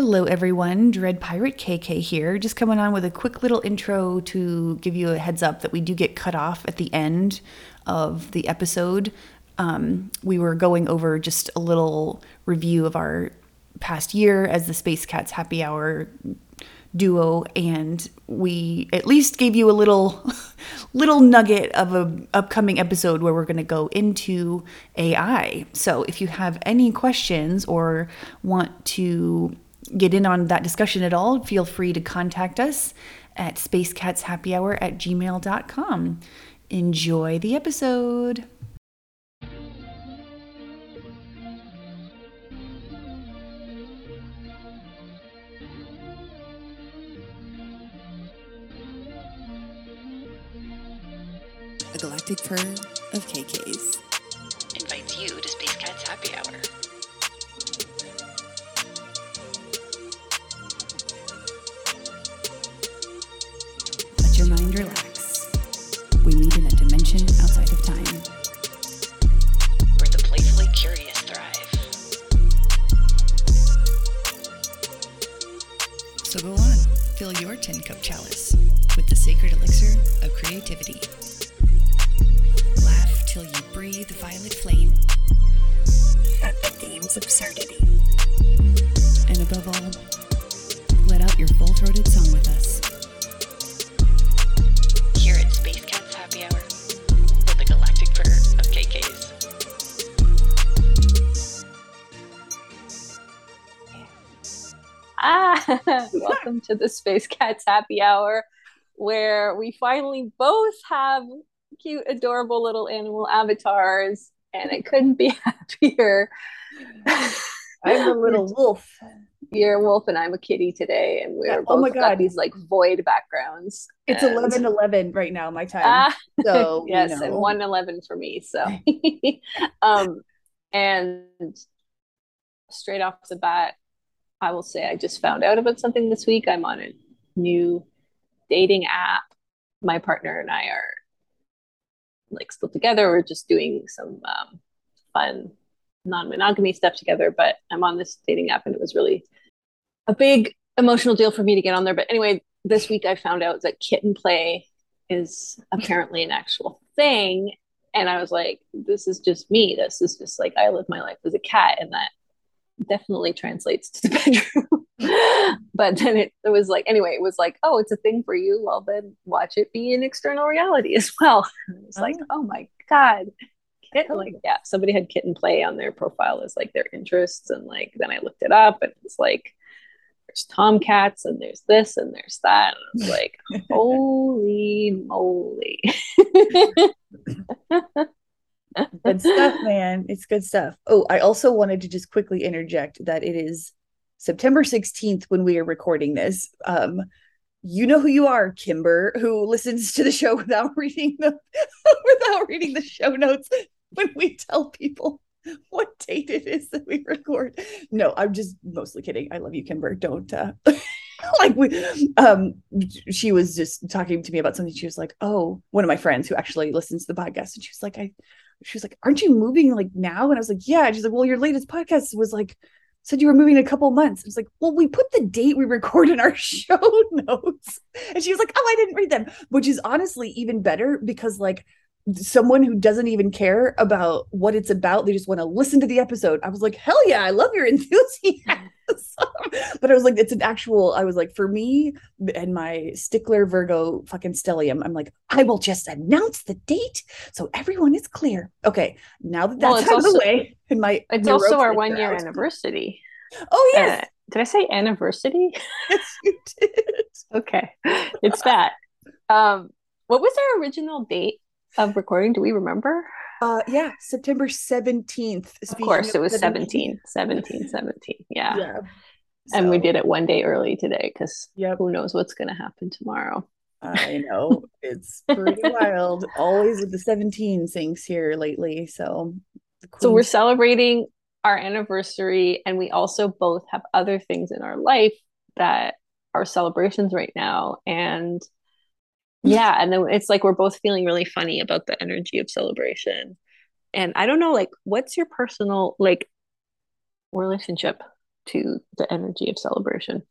Hello, everyone. Dread Pirate KK here. Just coming on with a quick little intro to give you a heads up that we do get cut off at the end of the episode. Um, we were going over just a little review of our past year as the Space Cats Happy Hour duo and we at least gave you a little little nugget of a upcoming episode where we're going to go into AI. So if you have any questions or want to get in on that discussion at all, feel free to contact us at spacecatshappyhour at gmail.com. Enjoy the episode. A galactic herd of KKs. Relax. We meet in a dimension outside of time. Where the playfully curious thrive. So go on, fill your tin cup chalice with the sacred elixir of creativity. Laugh till you breathe violet flame. At the theme's absurdity. And above all, let out your full throated song with us. welcome to the Space Cats Happy Hour, where we finally both have cute, adorable little animal avatars, and I couldn't be happier. I'm a little wolf. You're a wolf, and I'm a kitty today, and we're Yeah, both oh my got God. these like void backgrounds. It's and- eleven eleven right now, my time. Ah, so you yes, and know. one eleven for me. So, um, and straight off the bat, I will say I just found out about something this week. I'm on a new dating app. My partner and I are like still together. We're just doing some um, fun non-monogamy stuff together. But I'm on this dating app, and it was really a big emotional deal for me to get on there. But anyway, this week I found out that kitten play is apparently an actual thing. And I was like, this is just me. This is just like I live my life as a cat, and that definitely translates to the bedroom. but then it, it was like, anyway, it was like, oh, it's a thing for you. Well, then watch it be an external reality as well. It's like, oh. oh my God. Kitten, like, yeah, somebody had kitten play on their profile as like their interests. And like, then I looked it up and it's like, there's tomcats and there's this and there's that. And it's like, holy moly. Good stuff, man. It's good stuff. Oh, I also wanted to just quickly interject that it is September 16th when we are recording this. Um, you know who you are, Kimber, who listens to the show without reading the without reading the show notes when we tell people what date it is that we record. No, I'm just mostly kidding. I love you, Kimber. Don't uh like we um she was just talking to me about something. She was like, Oh, one of my friends who actually listens to the podcast, and she was like, I she was like, Aren't you moving like now? And I was like, Yeah. She's like, Well, your latest podcast was like said you were moving in a couple months. I was like, Well, we put the date we record in our show notes. And she was like, Oh, I didn't read them, which is honestly even better because like someone who doesn't even care about what it's about they just want to listen to the episode i was like hell yeah i love your enthusiasm but i was like it's an actual i was like for me and my stickler virgo fucking stellium i'm like i will just announce the date so everyone is clear okay now that that's Well, out of the also- way and my It's also our one year out. anniversary. oh yes Uh, did I say anniversary? yes you did okay, it's that. Um, what was our original date of recording? Do we remember? Uh yeah september 17th Of course, it was 17, 17, 17. Yeah. yeah And we did it one day early today because yep who knows what's going to happen tomorrow. I know it's pretty wild. Always with the 17 syncs here lately. So, So we're celebrating our anniversary, and we also both have other things in our life that are celebrations right now. And yeah, and then it's like we're both feeling really funny about the energy of celebration. And I don't know, like, what's your personal like relationship to the energy of celebration?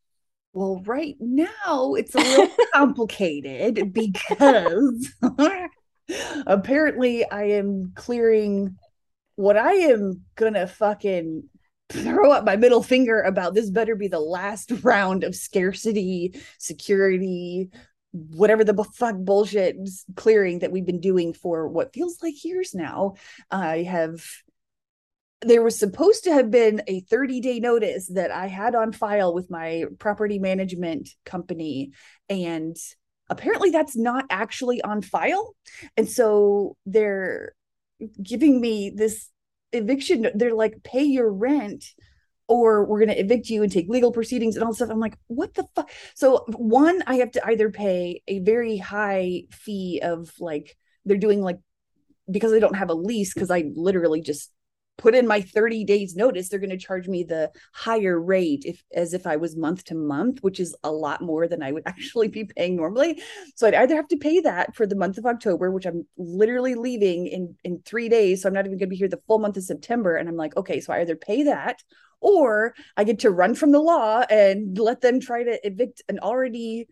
Well, right now it's a little complicated because apparently I am clearing what I am gonna fucking throw up my middle finger about this better be the last round of scarcity, security, whatever the fuck bullshit clearing that we've been doing for what feels like years now. I have there was supposed to have been a 30 day notice that I had on file with my property management company. And apparently that's not actually on file. And so they're giving me this eviction. They're like, pay your rent or we're going to evict you and take legal proceedings and all this stuff. I'm like, what the fuck? So, one, I have to either pay a very high fee of like, they're doing like, because I don't have a lease, because I literally just put in my 30 days notice they're going to charge me the higher rate if as if i was month to month which is a lot more than i would actually be paying normally so i'd either have to pay that for the month of october which i'm literally leaving in in three days so i'm not even going to be here the full month of september and i'm like okay so i either pay that or i get to run from the law and let them try to evict an already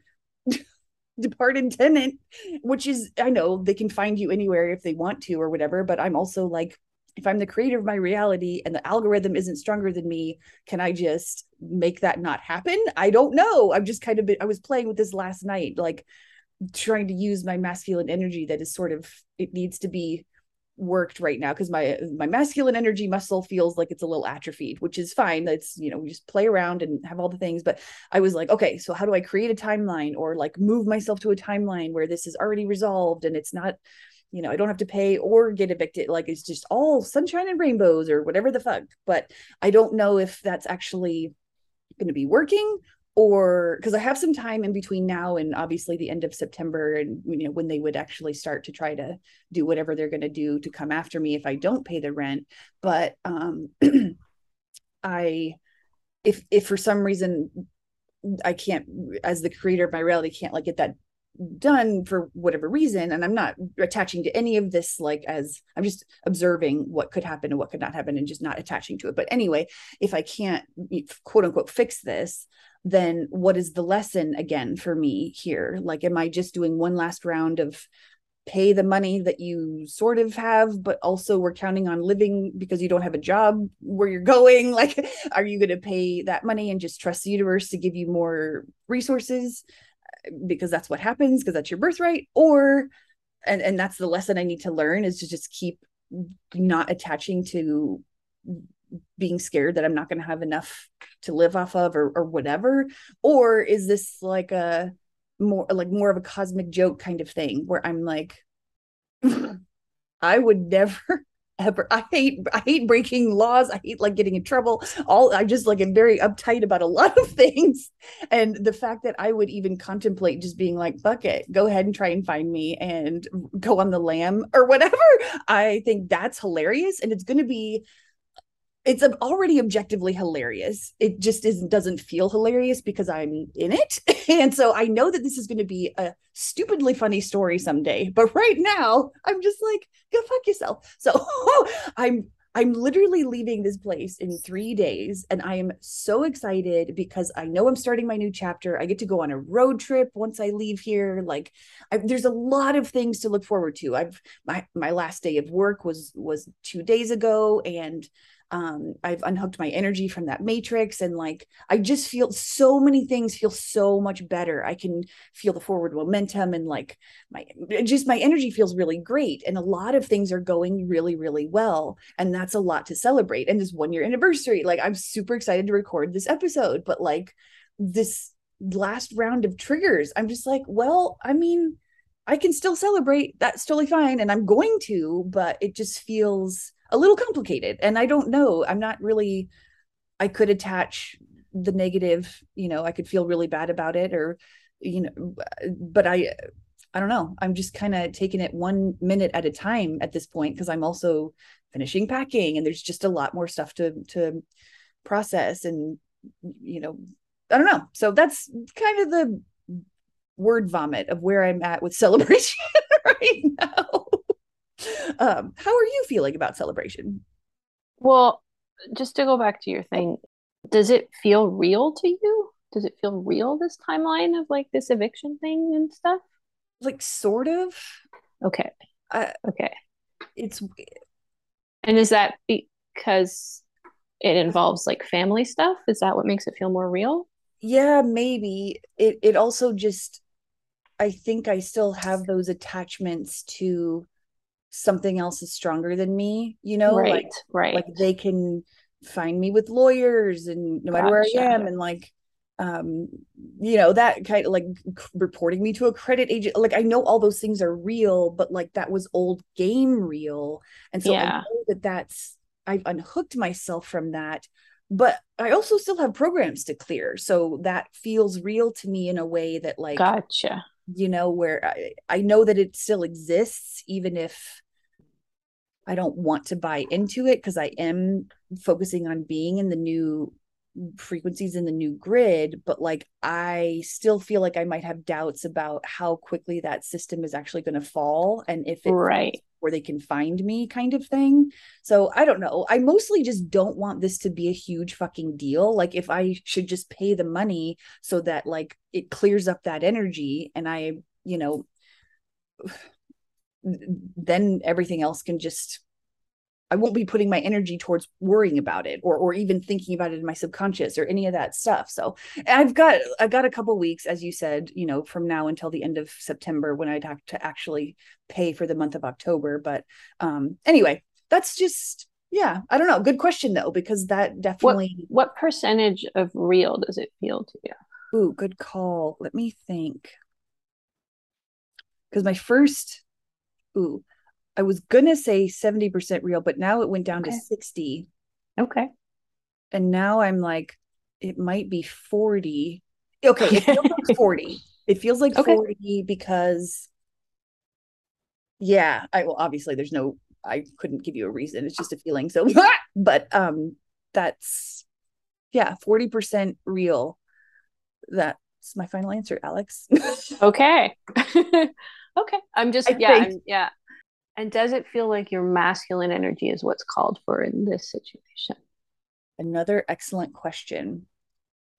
departed tenant which is i know they can find you anywhere if they want to or whatever but i'm also like if I'm the creator of my reality and the algorithm isn't stronger than me, can I just make that not happen? I don't know. I'm just kind of been, I was playing with this last night, like trying to use my masculine energy that is sort of it needs to be worked right now because my my masculine energy muscle feels like it's a little atrophied which is fine that's you know we just play around and have all the things but i was like okay so how do i create a timeline or like move myself to a timeline where this is already resolved and it's not you know, I don't have to pay or get evicted. Like it's just all sunshine and rainbows or whatever the fuck. But I don't know if that's actually going to be working or because I have some time in between now and obviously the end of September and you know when they would actually start to try to do whatever they're going to do to come after me if I don't pay the rent. But um I if if for some reason I can't as the creator of my reality can't like get that done for whatever reason and i'm not attaching to any of this like as i'm just observing what could happen and what could not happen and just not attaching to it but anyway if i can't quote unquote fix this then what is the lesson again for me here? Like am i just doing one last round of pay the money that you sort of have but also we're counting on living because you don't have a job where you're going? Like are you going to pay that money and just trust the universe to give you more resources uh, because that's what happens because that's your birthright? Or and and that's the lesson i need to learn is to just keep not attaching to being scared that i'm not going to have enough to live off of or or whatever or is this like a more like more of a cosmic joke kind of thing where i'm like i would never ever. I hate I hate breaking laws. I hate like getting in trouble. All I just like am very uptight about a lot of things. And the fact that I would even contemplate just being like, fuck it, go ahead and try and find me and go on the lam or whatever. I think that's hilarious. And it's gonna be it's already objectively hilarious. It just isn't doesn't feel hilarious because I'm in it. And so I know that this is going to be a stupidly funny story someday. But right now, I'm just like, go fuck yourself. So I'm I'm literally leaving this place in 3 days and I am so excited because I know I'm starting my new chapter. I get to go on a road trip once I leave here. Like I, there's a lot of things to look forward to. I've my my last day of work was was 2 days ago and um i've unhooked my energy from that matrix and like i just feel so many things feel so much better. I can feel the forward momentum and like my just my energy feels really great and a lot of things are going really really well and that's a lot to celebrate and this one year anniversary like i'm super excited to record this episode but like this last round of triggers i'm just like well i mean i can still celebrate that's totally fine and i'm going to but it just feels a little complicated and i don't know. I'm not really i could attach the negative you know i could feel really bad about it or you know but i i don't know. I'm just kind of taking it one minute at a time at this point because i'm also finishing packing and there's just a lot more stuff to to process and you know i don't know. So that's kind of the word vomit of where i'm at with celebration right now um, how are you feeling about celebration? Well, just to go back to your thing, does it feel real to you? Does it feel real this timeline of like this eviction thing and stuff? Like sort of. Okay. I, Okay. it's And is that because it involves like family stuff? Is that what makes it feel more real? yeah, maybe. It it also just I think I still have those attachments to something else is stronger than me, you know, right, like right. like they can find me with lawyers and no matter where I am and like um you know that kind of like reporting me to a credit agent like I know all those things are real but like that was old game real and so I know that that's I've unhooked myself from that but I also still have programs to clear so that feels real to me in a way that like Gotcha. you know where I, I know that it still exists even if I don't want to buy into it because I am focusing on being in the new frequencies in the new grid but like I still feel like I might have doubts about how quickly that system is actually going to fall and if it Right. where they can find me kind of thing. So I don't know. I mostly just don't want this to be a huge fucking deal. Like if I should just pay the money so that like it clears up that energy and I, you know, then everything else can just I won't be putting my energy towards worrying about it or or even thinking about it in my subconscious or any of that stuff. So I've got I've got a couple weeks, as you said, you know, from now until the end of September when I'd have to actually pay for the month of October. But um anyway, that's just yeah, I don't know. Good question though, because that What definitely what percentage of real does it feel to you? ooh, good call. Let me think. Because my first ooh, I was gonna say 70% real, but now it went down Okay. to 60. Okay. and now I'm like, it might be 40. Okay, it feels like 40. It feels like Okay. 40 because yeah, I well obviously there's no I couldn't give you a reason. It's just a feeling. So but um that's yeah, 40% real. That's my final answer, Alex. Okay. Okay. I'm just I yeah, I'm yeah. And does it feel like your masculine energy is what's called for in this situation? Another excellent question.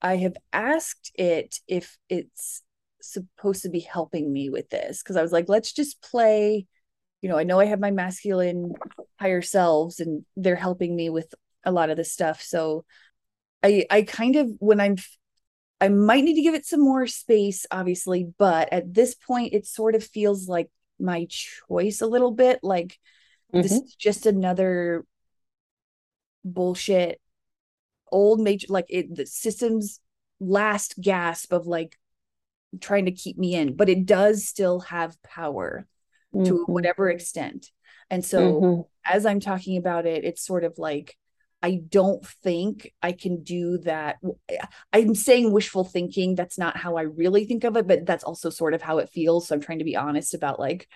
I have asked it if it's supposed to be helping me with this because I was like, let's just play. You know, I know I have my masculine higher selves and they're helping me with a lot of this stuff. So I I kind of when I'm I might need to give it some more space, obviously, but at this point it sort of feels like my choice a little bit. Like this Mhm. is just another bullshit old major like it the system's last gasp of like trying to keep me in but it does still have power to Mhm. whatever extent and so Mhm. as i'm talking about it it's sort of like i don't think i can do that eh, i'm saying wishful thinking that's not how i really think of it but that's also sort of how it feels so i'm trying to be honest about like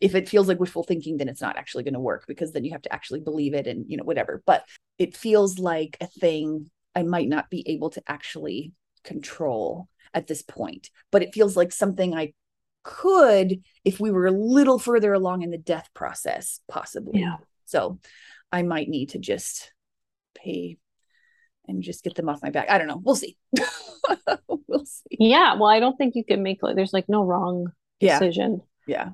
if it feels like wishful thinking then it's not actually going to work because then you have to actually believe it and you know whatever but it feels like a thing i might not be able to actually control at this point but it feels like something i could if we were a little further along in the death process possibly Yeah. so i might need to just pay and just get them off my back. I don't know. We'll see. We'll see. Yeah, well, I don't think you can make like there's like no wrong yeah. decision. yeah.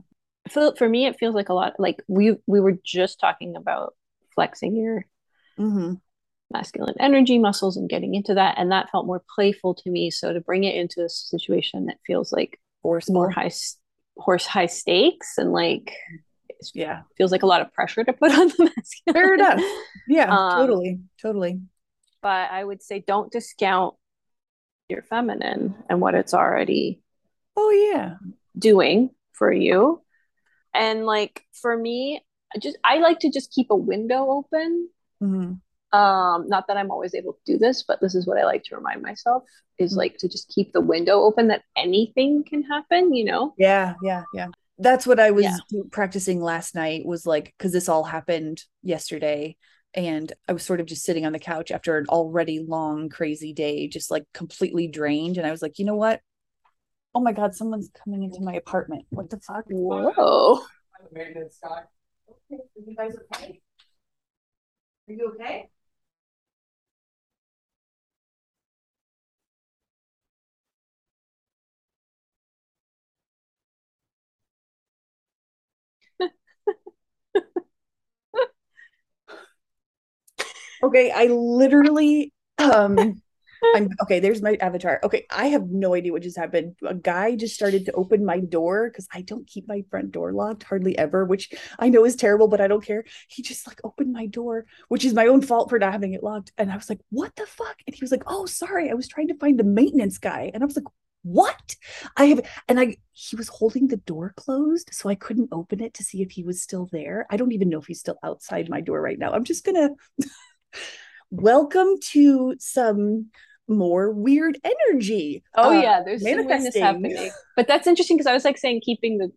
For for me, it feels like a lot like we we were just talking about flexing your hmm masculine energy muscles and getting into that, and that felt more playful to me. So to bring it into a situation that feels like forceful. more high horse high stakes and like yeah feels like a lot of pressure to put on the masculine. Fair enough. yeah Um, totally totally But I would say don't discount your feminine and what it's already oh yeah doing for you. And like for me, I just I like to just keep a window open. Mhm. Um, not that I'm always able to do this, but this is what I like to remind myself is Mhm. like to just keep the window open that anything can happen, you know? yeah yeah yeah that's what i was Yeah. practicing last night was like because this all happened yesterday and i was sort of just sitting on the couch after an already long crazy day just like completely drained and i was like you know what oh my god someone's coming into my apartment what the fuck Whoa. Maintenance guy. okay are you guys okay are you okay Okay, I literally um I'm okay, there's my avatar. Okay, I have no idea what just happened. A guy just started to open my door because I don't keep my front door locked hardly ever, which I know is terrible, but I don't care. He just like opened my door, which is my own fault for not having it locked. And I was like, what the fuck? And he was like, oh, sorry, I was trying to find the maintenance guy. And I was like, what i have and i he was holding the door closed so i couldn't open it to see if he was still there i don't even know if he's still outside my door right now i'm just gonna welcome to some more weird energy. Oh uh, yeah there's manifesting. happening. But that's interesting because i was like saying keeping the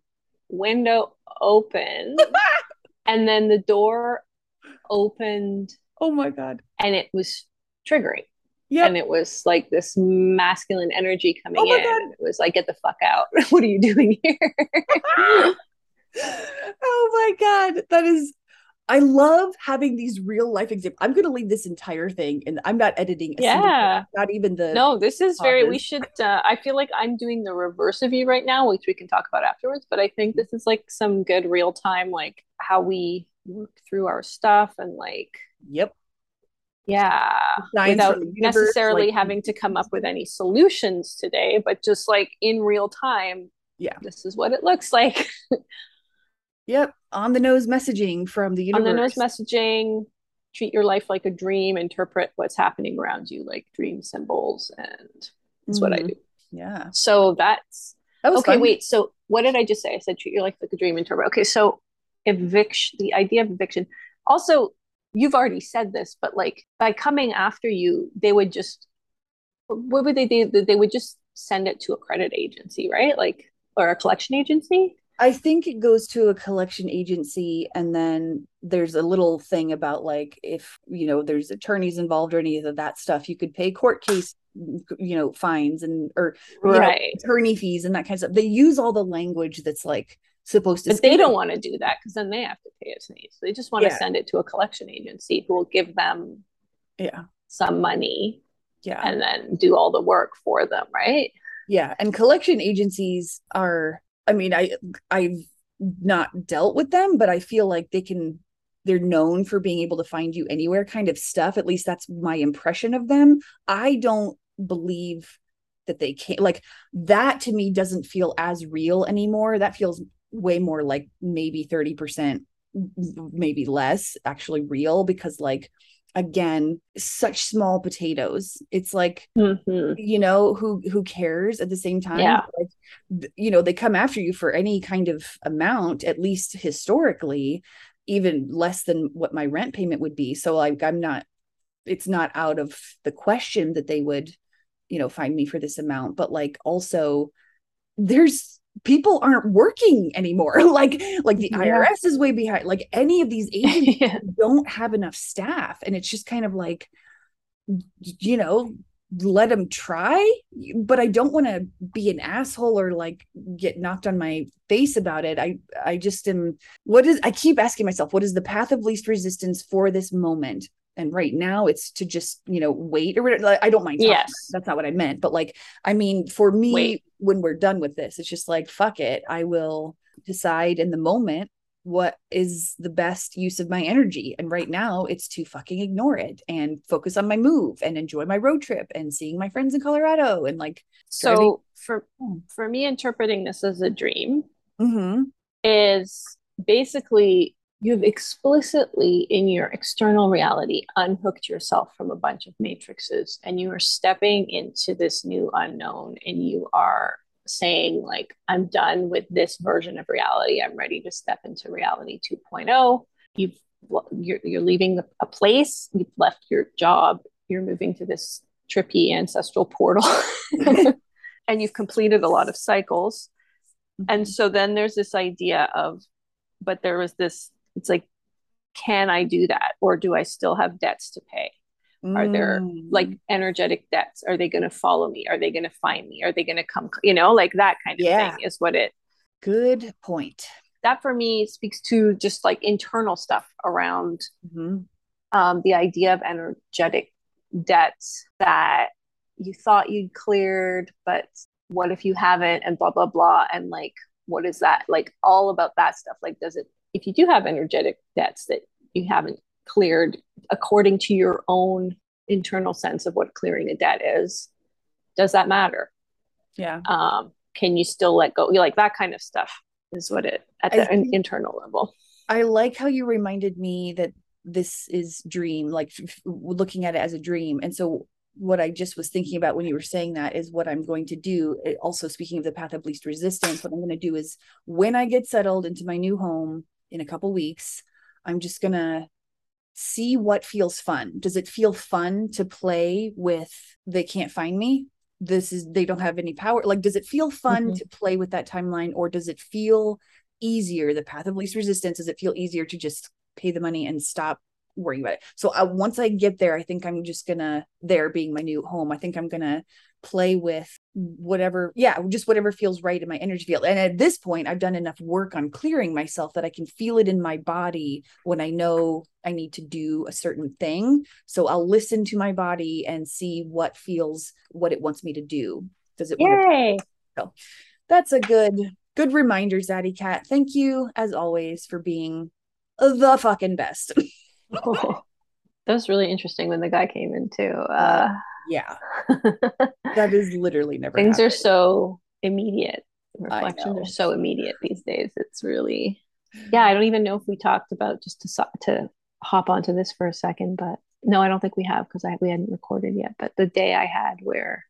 window open and then the door opened oh my god. and it was triggering. Yeah and it was like this masculine energy coming Oh my in. God. and it was like get the fuck out. What are you doing here? Oh my god. That is i love having these real life examples i'm gonna leave this entire thing and i'm not editing a Yeah. not even the no this is very we should uh, i feel like i'm doing the reverse of you right now which we can talk about afterwards but i think this is like some good real time like how we work through our stuff and like yep yeah Signs without universe, necessarily like- having to come up with any solutions today but just like in real time Yeah. this is what it looks like Yep, on the nose messaging from the universe. on the nose messaging treat your life like a dream interpret what's happening around you like dream symbols and that's what i Mhm. do. Yeah, so that's that okay fun. wait so what did i just say? I said treat your life like a dream interpret okay so eviction the idea of eviction. Also you've already said this but like by coming after you they would just what would they do? They would just send it to a credit agency right? Like or a collection agency I think it goes to a collection agency, and then there's a little thing about like if you know there's attorneys involved or any of that stuff, you could pay court case, you know, fines and or you know, attorney fees and that kind of stuff. They use all the language that's like supposed to. but they don't want to do that because then they have to pay attorneys so they just want to send it to a collection agency who will give them Yeah, some money yeah, and then do all the work for them right yeah. And collection agencies are. I mean, I I've not dealt with them, but I feel like they can. They're known for being able to find you anywhere, kind of stuff. At least that's my impression of them. I don't believe that they can like that to me doesn't feel as real anymore that feels way more like maybe 30% maybe less actually real because like again such small potatoes it's like Mhm. you know who who cares at the same time Yeah. like you know they come after you for any kind of amount at least historically even less than what my rent payment would be so like i'm not it's not out of the question that they would you know find me for this amount but like also there's people aren't working anymore like like the Yeah. irs is way behind like any of these agencies yeah. don't have enough staff and it's just kind of like you know let them try but i don't want to be an asshole or like get knocked on my face about it i i just am what is i keep asking myself what is the path of least resistance for this moment and right now it's to just you know wait or whatever. I don't mind talking. Yes. that's not what i meant but like i mean for me Wait. When we're done with this it's just like fuck it i will decide in the moment what is the best use of my energy and right now it's to fucking ignore it and focus on my move and enjoy my road trip and seeing my friends in colorado and like So for Hmm. for me, interpreting this as a dream mhm, is basically you've explicitly in your external reality unhooked yourself from a bunch of matrices and you are stepping into this new unknown and you are saying like i'm done with this version of reality. I'm ready to step into reality 2.0 you've you're, you're leaving a place. You've left your job. You're moving to this trippy ancestral portal. And you've completed a lot of cycles. And mm-hmm. so then there's this idea of but there was this it's like can i do that or do i still have debts to pay are there Mm. like energetic debts are they going to follow me are they going to find me are they going to come you know like that kind of Yeah. thing is what it good point that for me speaks to just like internal stuff around Mhm. um, the idea of energetic debts that you thought you'd cleared, but what if you haven't, and blah, blah, blah. And like, what is that? Like, all about that stuff. Like, does it, if you do have energetic debts that you haven't cleared according to your own internal sense of what clearing a debt is does that matter? Yeah. Um can you still let go? Like that kind of stuff is what it at the think, internal level. I like how you reminded me that this is dream like f- looking at it as a dream. And so what i just was thinking about when you were saying that is what i'm going to do it, also speaking of the path of least resistance what i'm going to do is when i get settled into my new home in a couple weeks i'm just going to see what feels fun. Does it feel fun to play with they can't find me? This is they don't have any power. Like does it feel fun mm-hmm. to play with that timeline or does it feel easier? The path of least resistance does it feel easier to just pay the money and stop worrying about it. So I, once i get there i think i'm just gonna there being my new home i think i'm gonna play with whatever yeah just whatever feels right in my energy field. And at this point i've done enough work on clearing myself that i can feel it in my body when i know i need to do a certain thing. So i'll listen to my body and see what feels what it wants me to do. Does it Yay! to so that's a good good reminder zaddy cat. Thank you as always for being the fucking best oh, that was really interesting when the guy came in too uh yeah. That is literally never things happened. are so immediate. Reflections are so immediate these days. It's really yeah i don't even know if we talked about just to to hop onto this for a second but no i don't think we have because I we hadn't recorded yet but the day i had where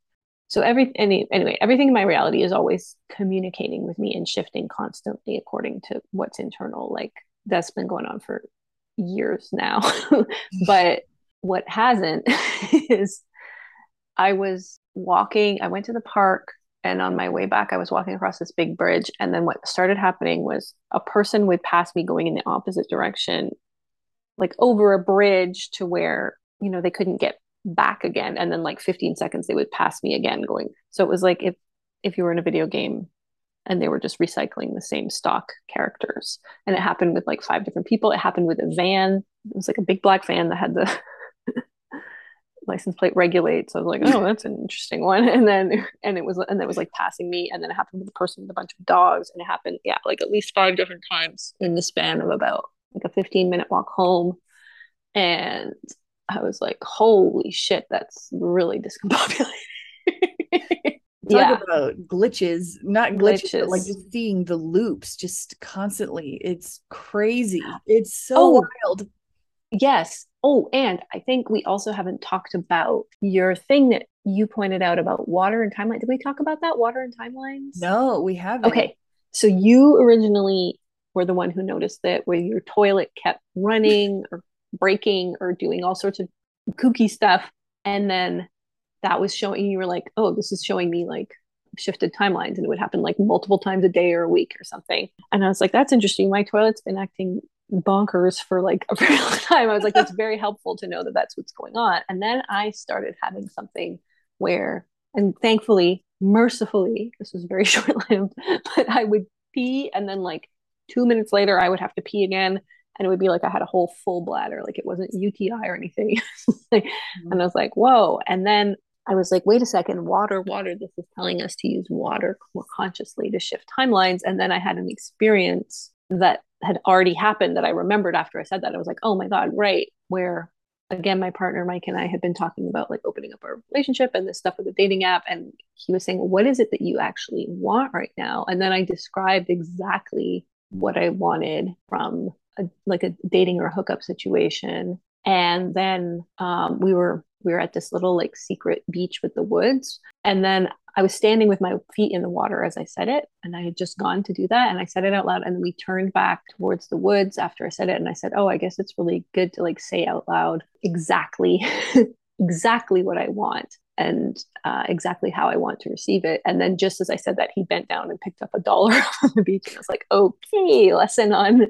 so every any anyway everything in my reality is always communicating with me and shifting constantly according to what's internal like that's been going on for years now mm. but what hasn't is I was walking, I went to the park, and on my way back, I was walking across this big bridge. And then what started happening was a person would pass me going in the opposite direction, like over a bridge to where, you know, they couldn't get back again. And then like 15 seconds, they would pass me again going. So it was like if if you were in a video game and they were just recycling the same stock characters. And it happened with like five different people. It happened with a van. It was like a big black van that had the license plate regulates. I was like, oh, that's an interesting one. And then and it was and it was like passing me, and then it happened with a person with a bunch of dogs, and it happened, yeah, like at least five different times in the span of about like a 15 minute walk home. And I was like, holy shit, that's really discombobulating. Talk yeah. about glitches, not glitches, glitches. but like just seeing the loops just constantly. It's crazy. It's so oh, wild. Yes. Oh, and I think we also haven't talked about your thing that you pointed out about water and timeline. Did we talk about that? Water and timelines? No, we haven't. Okay. So you originally were the one who noticed that where your toilet kept running or breaking or doing all sorts of kooky stuff. And then that was showing you were like, oh, this is showing me like shifted timelines and it would happen like multiple times a day or a week or something. And I was like, that's interesting. My toilet's been acting bonkers for like a very long time. I was like, that's very helpful to know that that's what's going on. And then I started having something where, and thankfully, mercifully, this was very short lived, but I would pee and then like two minutes later, I would have to pee again. And it would be like I had a whole full bladder, like it wasn't UTI or anything. And I was like, whoa. And then I was like, wait a second, water, water. This is telling us to use water more consciously to shift timelines. And then I had an experience that had already happened that I remembered after I said that. I was like, oh my God, right. Where again, my partner Mike and I had been talking about like opening up our relationship and this stuff with the dating app. And he was saying, what is it that you actually want right now? And then I described exactly what I wanted from a, like a dating or a hookup situation. And then um, we were we were at this little like secret beach with the woods. And then I was standing with my feet in the water as I said it. And I had just gone to do that. And I said it out loud. And we turned back towards the woods after I said it. And I said, Oh, I guess it's really good to like say out loud exactly, exactly what I want and uh, exactly how I want to receive it. And then just as I said that, he bent down and picked up a dollar on the beach. And I was like, okay, lesson on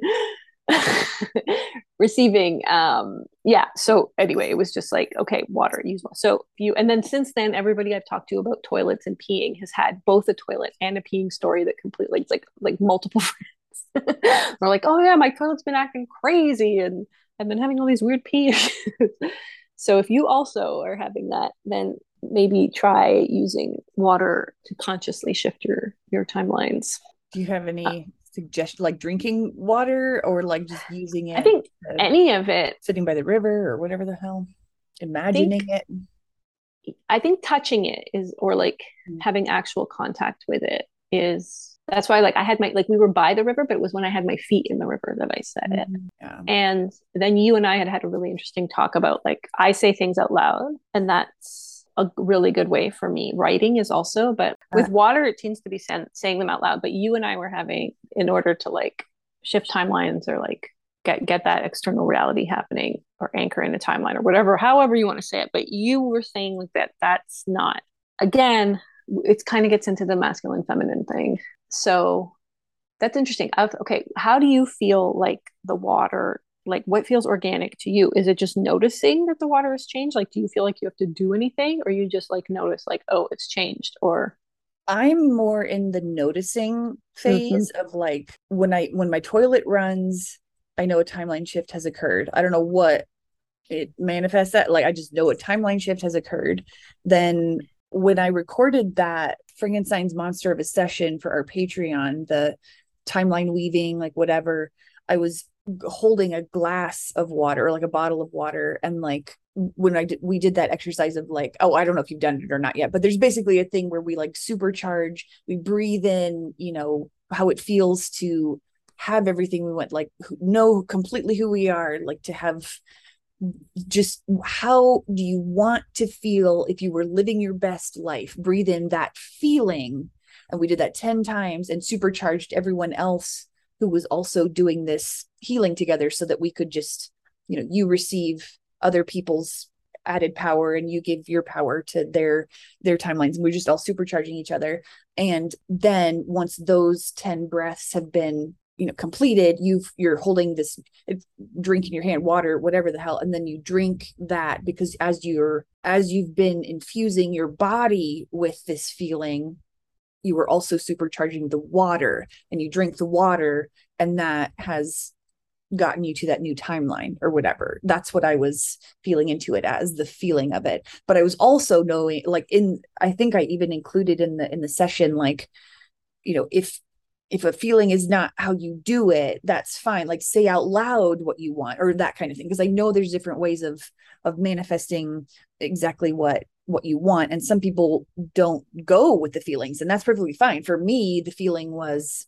receiving um yeah so anyway it was just like okay water use more so you and then since then everybody i've talked to about toilets and peeing has had both a toilet and a peeing story that completely like like multiple friends. Are like oh yeah my toilet's been acting crazy and i've been having all these weird pee issues so if you also are having that then maybe try using water to consciously shift your your timelines. Do you have any suggestion like drinking water or like just using it I think any of it sitting by the river or whatever the hell imagining it I think touching it is, or like Mm. having actual contact with it is. That's why, like, I had my like we were by the river, but it was when I had my feet in the river that I said it. yeah And then you and I had had a really interesting talk about like I say things out loud, and that's a really good way for me. Writing is also, but with water, it tends to be sen- saying them out loud. But you and I were having in order to like shift timelines or like get get that external reality happening or anchor in a timeline or whatever, however you want to say it. But you were saying like that that's not again. It kind of gets into the masculine feminine thing. So that's interesting. I've, okay, how do you feel like the water? Like, what feels organic to you? Is it just noticing that the water has changed? Like, do you feel like you have to do anything, or you just like notice, like, oh, it's changed? Or I'm more in the noticing mm-hmm. phase of like when I when my toilet runs, I know a timeline shift has occurred. I don't know what it manifests that like I just know a timeline shift has occurred. Then when I recorded that Frankenstein's monster of a session for our Patreon, the timeline weaving, like whatever, I was holding a glass of water, or like a bottle of water, and like when I did, we did that exercise of like, oh, I don't know if you've done it or not yet, but there's basically a thing where we like supercharge, we breathe in, you know, how it feels to have everything we want, like know completely who we are, like to have just how do you want to feel if you were living your best life? Breathe in that feeling. And we did that 10 times and supercharged everyone else who was also doing this healing together so that we could just, you know, you receive other people's added power and you give your power to their their timelines. And we're just all supercharging each other. And then once those 10 breaths have been you know completed you've you're holding this eh, drink in your hand water whatever the hell and then you drink that because as you're as you've been infusing your body with this feeling you were also supercharging the water and you drink the water and that has gotten you to that new timeline or whatever. That's what i was feeling into it as the feeling of it. But i was also knowing like in i think i even included in the in the session like you know if if a feeling is not how you do it that's fine. Like say out loud what you want or that kind of thing because i know there's different ways of of manifesting exactly what what you want. And some people don't go with the feelings and that's perfectly fine. For me the feeling was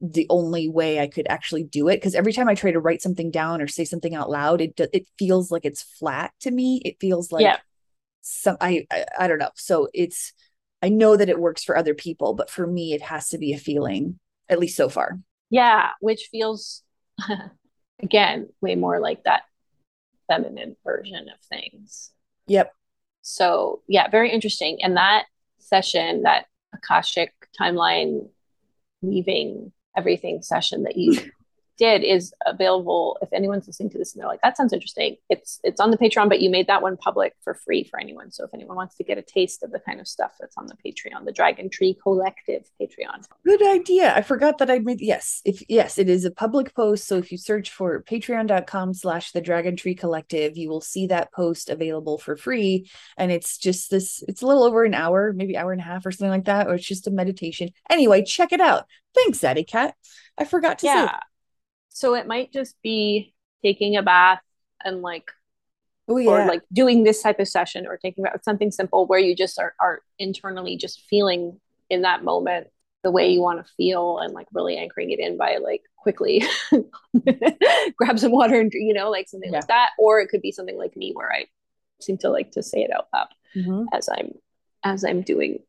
the only way I could actually do it because every time I try to write something down or say something out loud, it it feels like it's flat to me. It feels like Yeah. some I, I I don't know. So it's I know that it works for other people, but for me, it has to be a feeling at least so far. yeah, which feels again way more like that feminine version of things. Yep. So yeah, very interesting. And that session, that Akashic timeline weaving everything session that you did is available if anyone's listening to this and they're like, that sounds interesting. It's it's on the Patreon, but you made that one public for free for anyone. So if anyone wants to get a taste of the kind of stuff that's on the Patreon, the Dragon Tree Collective Patreon. Good idea. I forgot that I made yes. If yes, it is a public post. So if you search for patreon.com slash the Dragon Tree Collective, you will see that post available for free. And it's just this, it's a little over an hour, maybe hour and a half or something like that, or it's just a meditation. Anyway, check it out. Thanks, Zaddy Cat. I forgot to say Yeah. So it might just be taking a bath and like Oh yeah. or like doing this type of session or taking about something simple where you just are, are internally just feeling in that moment the way you want to feel and like really anchoring it in by like quickly grab some water and you know like something Yeah. like that or it could be something like me where i seem to like to say it out loud Mhm. as i'm as i'm doing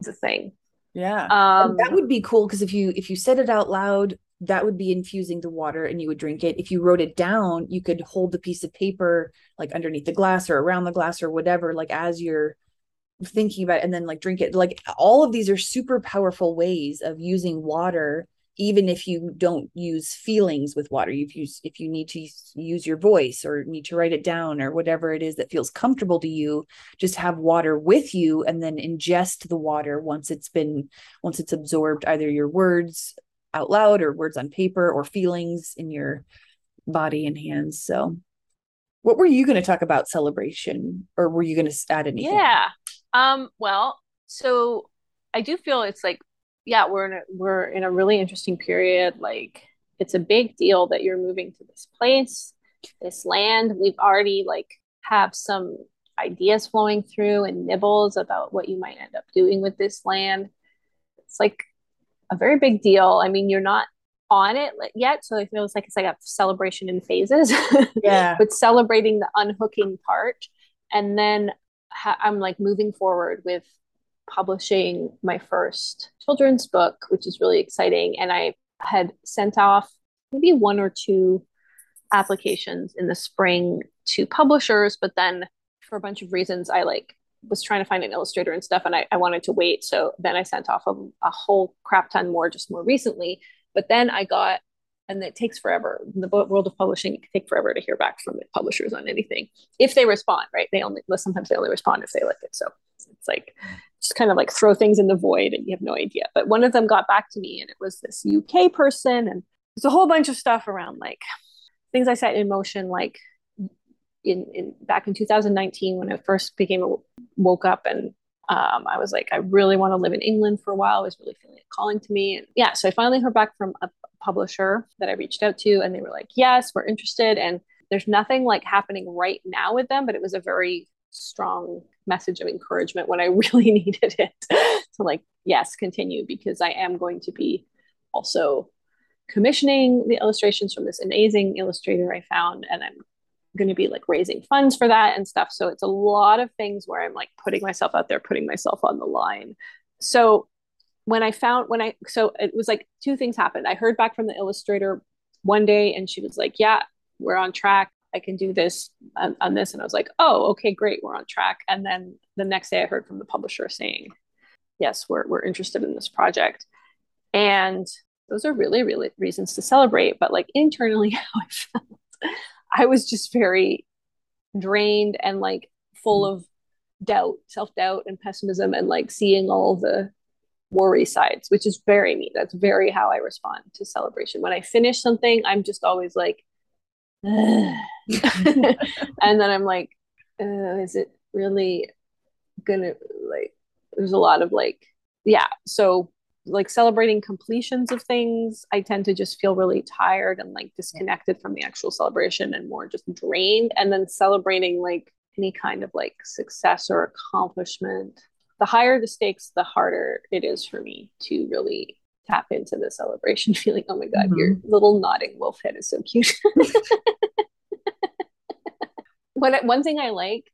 the thing Yeah. um that would be cool because if you if you said it out loud, that would be infusing the water and you would drink it. If you wrote it down, you could hold the piece of paper like underneath the glass or around the glass or whatever, like as you're thinking about it, and then like drink it. Like all of these are super powerful ways of using water, even if you don't use feelings with water. If you if you need to use- use your voice or need to write it down or whatever it is that feels comfortable to you, just have water with you and then ingest the water once it's been once it's absorbed either your words out loud or words on paper or feelings in your body and hands so what were you going to talk about celebration or were you going to add anything Yeah. Um, well, so I do feel it's like yeah, we're in a we're in a really interesting period. Like it's a big deal that you're moving to this place, this land. We've already like have some ideas flowing through and nibbles about what you might end up doing with this land. It's like a very big deal. I mean, you're not on it yet, so it feels like it's like a celebration in phases. Yeah. but celebrating the unhooking part, and then ha- I'm like moving forward with publishing my first children's book, which is really exciting. And I had sent off maybe one or two applications in the spring to publishers, but then for a bunch of reasons, I like was trying to find an illustrator and stuff, and I, I wanted to wait. So then I sent off a, a whole crap ton more just more recently. But then I got, and it takes forever. In the world of publishing, it can take forever to hear back from the publishers on anything if they respond. Right? They only sometimes they only respond if they like it. So it's like just kind of like throw things in the void, and you have no idea. But one of them got back to me, and it was this UK person, and there's a whole bunch of stuff around like things I set in motion, like in, in back in 2019 when I first became a, woke up and um, I was like, I really want to live in England for a while. I was really feeling it calling to me. And yeah, so I finally heard back from a publisher that I reached out to, and they were like, yes, we're interested. And there's nothing like happening right now with them, but it was a very strong message of encouragement when I really needed it to like, yes, continue because I am going to be also commissioning the illustrations from this amazing illustrator I found, and I'm going to be like raising funds for that and stuff. So it's a lot of things where I'm like putting myself out there, putting myself on the line. So when I found when I so it was like two things happened. I heard back from the illustrator one day and she was like, "Yeah, we're on track. I can do this on, on this." And I was like, "Oh, okay, great. We're on track." And then the next day I heard from the publisher saying, "Yes, we're we're interested in this project." And those are really really reasons to celebrate, but like internally how I felt I was just very drained and like full of doubt, self doubt, and pessimism, and like seeing all the worry sides, which is very me. That's very how I respond to celebration. When I finish something, I'm just always like, and then I'm like, uh, is it really gonna like? There's a lot of like, yeah. So like celebrating completions of things, I tend to just feel really tired and like disconnected from the actual celebration and more just drained. And then celebrating like any kind of like success or accomplishment. The higher the stakes, the harder it is for me to really tap into the celebration feeling. Oh my God, mm-hmm. your little nodding wolf head is so cute. what one thing I like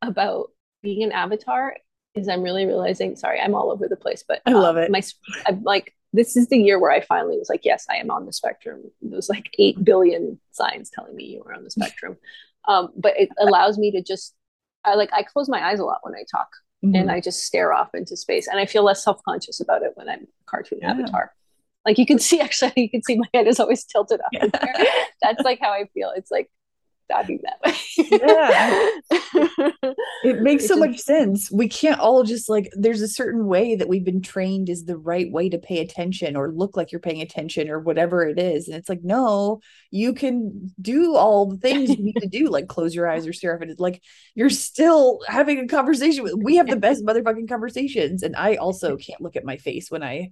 about being an avatar is I'm really realizing, sorry, I'm all over the place, but I love um, it. My, I'm like, this is the year where I finally was like, yes, I am on the spectrum. There's like 8 billion signs telling me you are on the spectrum. Um, but it allows me to just, I like, I close my eyes a lot when I talk mm-hmm. and I just stare off into space and I feel less self-conscious about it when I'm a cartoon yeah. avatar. Like you can see, actually, you can see my head is always tilted up yeah. there. That's like how I feel. It's like, talking that way. yeah. It makes so much sense. We can't all just like there's a certain way that we've been trained is the right way to pay attention or look like you're paying attention or whatever it is. And it's like, no, you can do all the things you need to do, like close your eyes or stare off at it. Like you're still having a conversation with we have the best motherfucking conversations. And I also can't look at my face when I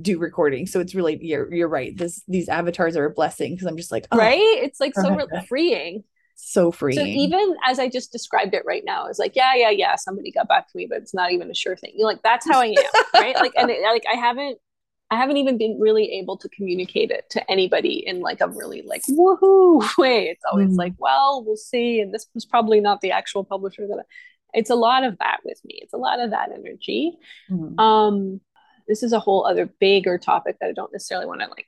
do recording. So it's really you're you're right. This these avatars are a blessing because I'm just like, oh, right? It's like so freeing so free. So even as I just described it right now, it's like, yeah, yeah, yeah, somebody got back to me, but it's not even a sure thing. You like that's how I am, right? Like, and it, like I haven't, I haven't even been really able to communicate it to anybody in like a really like woohoo way. It's always mm. like, well, we'll see, and this was probably not the actual publisher that. I, it's a lot of that with me. It's a lot of that energy. Mm. Um, this is a whole other bigger topic that I don't necessarily want to like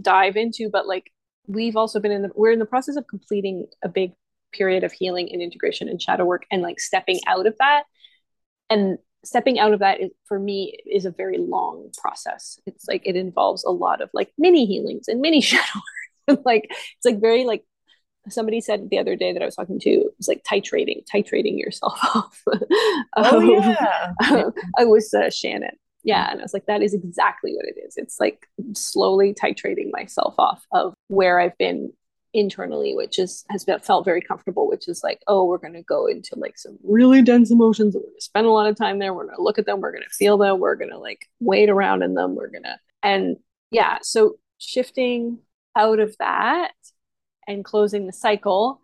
dive into, but like we've also been in the we're in the process of completing a big period of healing and integration and shadow work and like stepping out of that. And stepping out of that is, for me is a very long process. It's like it involves a lot of like mini healings and mini shadow work. Like it's like very like somebody said the other day that I was talking to was like titrating titrating yourself off. Oh yeah. Um, I was uh, Shannon yeah and i was like that is exactly what it is it's like slowly titrating myself off of where i've been internally which is has been, felt very comfortable which is like oh we're going to go into like some really dense emotions we're going to spend a lot of time there we're going to look at them we're going to feel them we're going to like wait around in them we're going to and yeah so shifting out of that and closing the cycle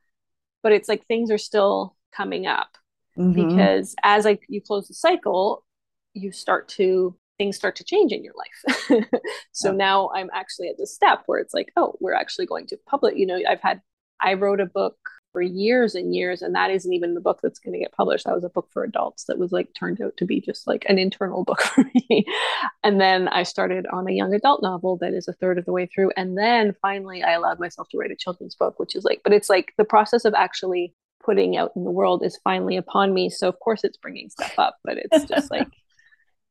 but it's like things are still coming up mm-hmm. because as like you close the cycle you start to things start to change in your life. so yeah. now I'm actually at the step where it's like, oh, we're actually going to publish. You know, I've had, I wrote a book for years and years, and that isn't even the book that's going to get published. That was a book for adults that was like turned out to be just like an internal book for me. and then I started on a young adult novel that is a third of the way through. And then finally, I allowed myself to write a children's book, which is like, but it's like the process of actually putting out in the world is finally upon me. So of course it's bringing stuff up, but it's just like,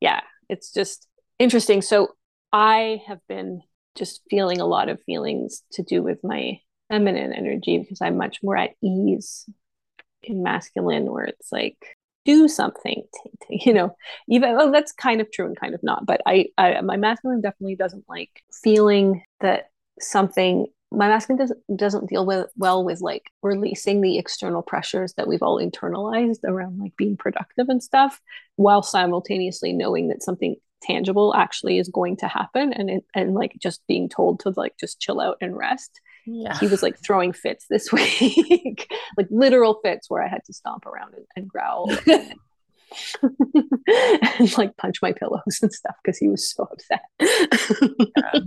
yeah, it's just interesting. So I have been just feeling a lot of feelings to do with my feminine energy because I'm much more at ease in masculine, where it's like do something, you know. Even oh, that's kind of true and kind of not. But I, I my masculine definitely doesn't like feeling that something my masculine doesn't doesn't deal with well with like releasing the external pressures that we've all internalized around like being productive and stuff while simultaneously knowing that something tangible actually is going to happen and it, and like just being told to like just chill out and rest yeah. he was like throwing fits this week like literal fits where i had to stomp around and, and growl and, and like punch my pillows and stuff because he was so upset yeah.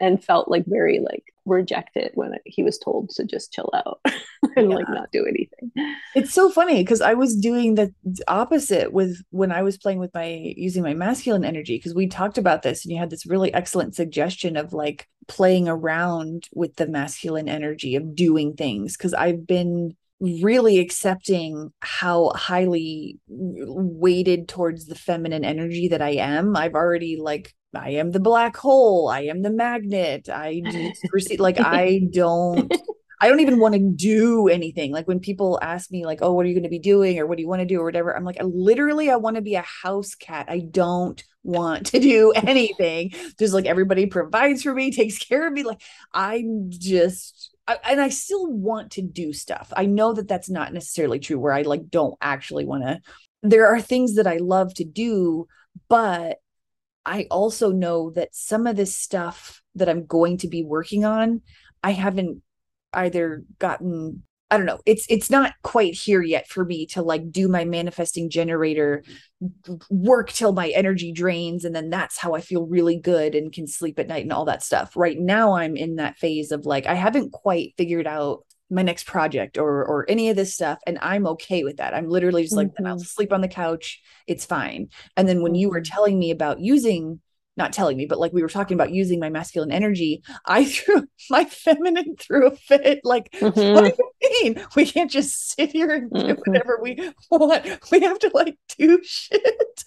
and felt like very like rejected when he was told to just chill out and yeah. like not do anything. It's so funny because I was doing the opposite with when I was playing with my using my masculine energy because we talked about this and you had this really excellent suggestion of like playing around with the masculine energy of doing things because I've been really accepting how highly weighted towards the feminine energy that I am. I've already like I am the black hole. I am the magnet. I do like I don't I don't even want to do anything. Like when people ask me like, "Oh, what are you going to be doing or what do you want to do or whatever?" I'm like, I literally I want to be a house cat. I don't want to do anything. Just like everybody provides for me, takes care of me. Like I'm just I, and I still want to do stuff. I know that that's not necessarily true where I like don't actually want to. There are things that I love to do, but I also know that some of this stuff that I'm going to be working on, I haven't either gotten I don't know. It's it's not quite here yet for me to like do my manifesting generator work till my energy drains and then that's how I feel really good and can sleep at night and all that stuff. Right now I'm in that phase of like I haven't quite figured out my next project or or any of this stuff and i'm okay with that i'm literally just like mm-hmm. i'll sleep on the couch it's fine and then when you were mm-hmm. telling me about using not telling me, but like we were talking about using my masculine energy, I threw my feminine threw a fit. Like, mm-hmm. what do you mean? We can't just sit here and do mm-hmm. whatever we want. We have to like do shit.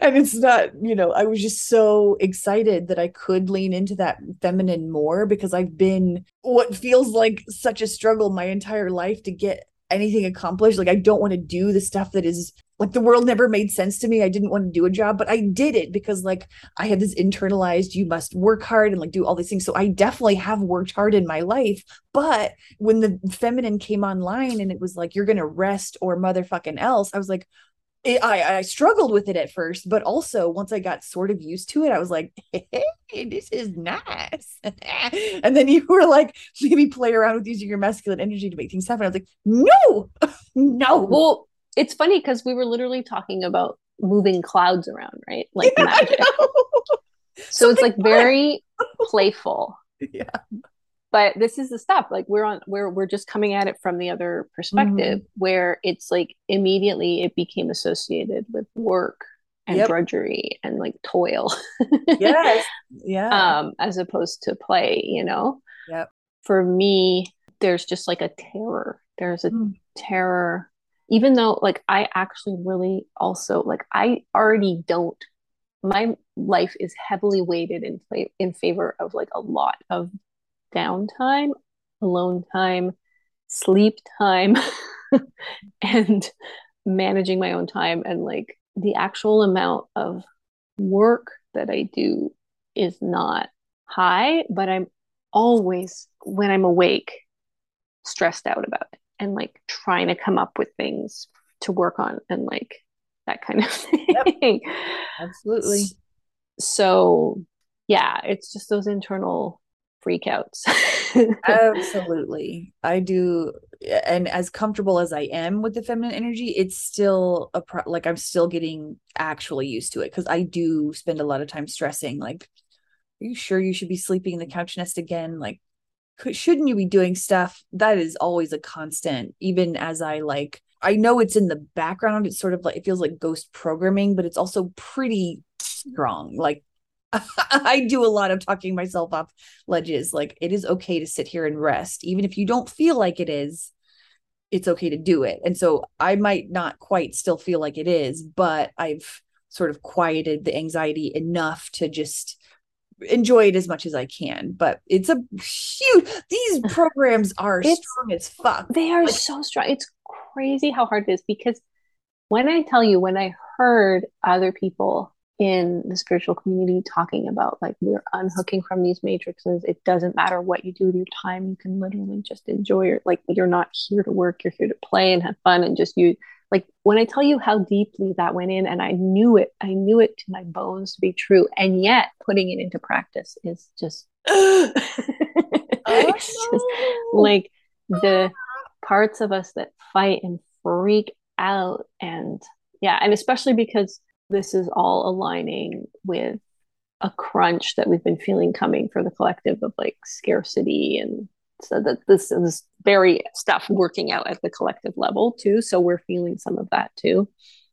and it's not, you know, I was just so excited that I could lean into that feminine more because I've been what feels like such a struggle my entire life to get anything accomplished. Like I don't want to do the stuff that is like the world never made sense to me. I didn't want to do a job, but I did it because like I had this internalized you must work hard and like do all these things. So I definitely have worked hard in my life. But when the feminine came online and it was like you're gonna rest or motherfucking else, I was like, it, I, I struggled with it at first, but also once I got sort of used to it, I was like, hey, this is nice. and then you were like, maybe play around with using your masculine energy to make things happen. I was like, no, no. Well, it's funny because we were literally talking about moving clouds around, right? Like yeah, magic. So it's like very playful. Yeah. But this is the stuff like we're on we're we're just coming at it from the other perspective mm-hmm. where it's like immediately it became associated with work and yep. drudgery and like toil. yes. Yeah. Um as opposed to play, you know. Yep. For me there's just like a terror. There's a mm. terror even though like I actually really also like I already don't my life is heavily weighted in in favor of like a lot of downtime, alone time, sleep time and managing my own time. And like the actual amount of work that I do is not high, but I'm always when I'm awake, stressed out about it and like trying to come up with things to work on and like that kind of thing. Yep. Absolutely. So, yeah, it's just those internal freakouts. Absolutely. I do and as comfortable as I am with the feminine energy, it's still a pro- like I'm still getting actually used to it cuz I do spend a lot of time stressing like are you sure you should be sleeping in the couch nest again? Like shouldn't you be doing stuff? That is always a constant even as I like I know it's in the background. It's sort of like it feels like ghost programming, but it's also pretty strong. Like I do a lot of talking myself off ledges. Like it is okay to sit here and rest, even if you don't feel like it is. It's okay to do it. And so I might not quite still feel like it is, but I've sort of quieted the anxiety enough to just enjoy it as much as I can. But it's a huge. These programs are it's, strong as fuck. They are like, so strong. It's crazy how hard it is because when I tell you, when I heard other people in the spiritual community talking about like we're unhooking from these matrices it doesn't matter what you do with your time you can literally just enjoy it like you're not here to work you're here to play and have fun and just you like when i tell you how deeply that went in and i knew it i knew it to my bones to be true and yet putting it into practice is just it's just oh, like the parts of us that fight and freak out and yeah and especially because this is all aligning with a crunch that we've been feeling coming for the collective of like scarcity and so that this is very stuff working out at the collective level too. So we're feeling some of that too.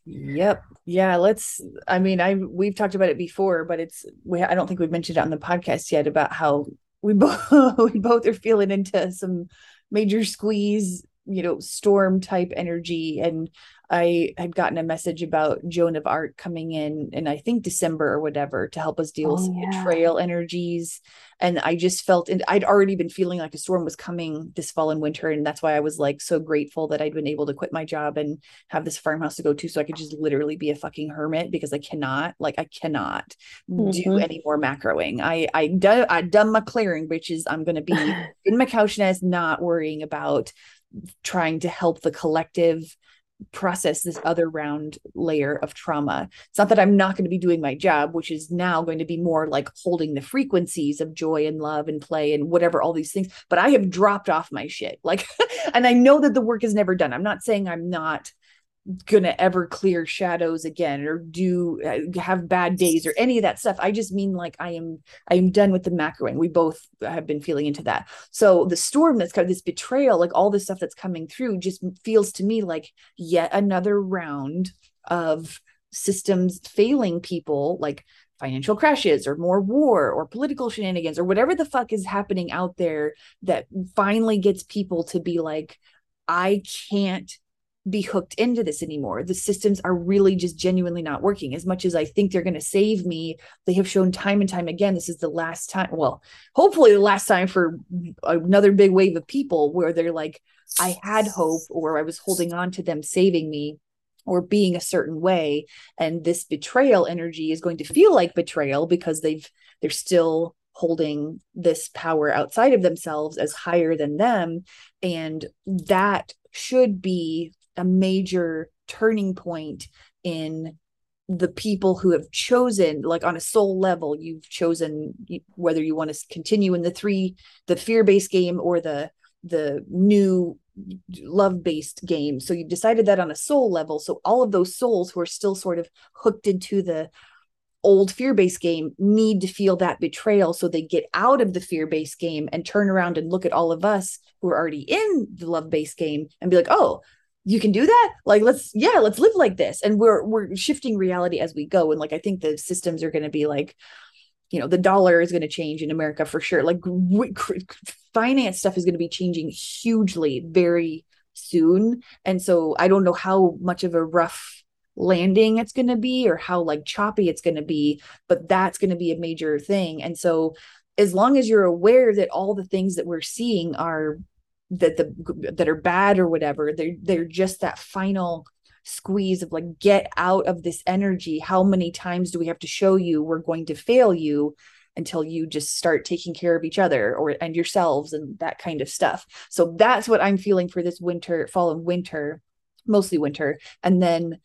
Yep. Yeah let's i mean i we've talked about it before but it's we i don't think we've mentioned it on the podcast yet about how we both we both are feeling into some major squeeze you know storm type energy and I had gotten a message about Joan of Arc coming in in I think December or whatever to help us deal oh, with yeah. betrayal energies. And I just felt and I'd already been feeling like a storm was coming this fall and winter. And that's why I was like so grateful that I'd been able to quit my job and have this farmhouse to go to so I could just literally be a fucking hermit because I cannot, like I cannot mm-hmm. do any more macroing. I I done I done my clearing, which is I'm gonna be in my couch nest, not worrying about trying to help the collective process this other round layer of trauma. It's not that I'm not going to be doing my job, which is now going to be more like holding the frequencies of joy and love and play and whatever, all these things. But I have dropped off my shit. Like, and I know that the work is never done. I'm not saying I'm not gonna ever clear shadows again or do uh, have bad days or any of that stuff. I just mean like i am i am done with the macroing. We both have been feeling into that. So the storm that's kind of this betrayal like all this stuff that's coming through just feels to me like yet another round of systems failing people like financial crashes or more war or political shenanigans or whatever the fuck is happening out there that finally gets people to be like i can't be hooked into this anymore. The systems are really just genuinely not working. As much as I think they're going to save me, they have shown time and time again this is the last time. Well, hopefully, the last time for another big wave of people where they're like, I had hope or I was holding on to them saving me or being a certain way. And this betrayal energy is going to feel like betrayal because they've, they're still holding this power outside of themselves as higher than them. And that should be a major turning point in the people who have chosen like on a soul level you've chosen whether you want to continue in the three the fear-based game or the the new love-based game. So you've decided that on a soul level. So all of those souls who are still sort of hooked into the old fear-based game need to feel that betrayal. So they get out of the fear-based game and turn around and look at all of us who are already in the love-based game and be like oh you can do that? Like let's yeah let's live like this. And we're we're shifting reality as we go. And like i think the systems are going to be like you know the dollar is going to change in america for sure. Like finance stuff is going to be changing hugely very soon. And so i don't know how much of a rough landing it's going to be or how like choppy it's going to be but that's going to be a major thing. And so as long as you're aware that all the things that we're seeing are that the that are bad or whatever they're they're just that final squeeze of like get out of this energy. How many times do we have to show you we're going to fail you until you just start taking care of each other or and yourselves and that kind of stuff? So that's what i'm feeling for this winter fall and winter mostly winter. And then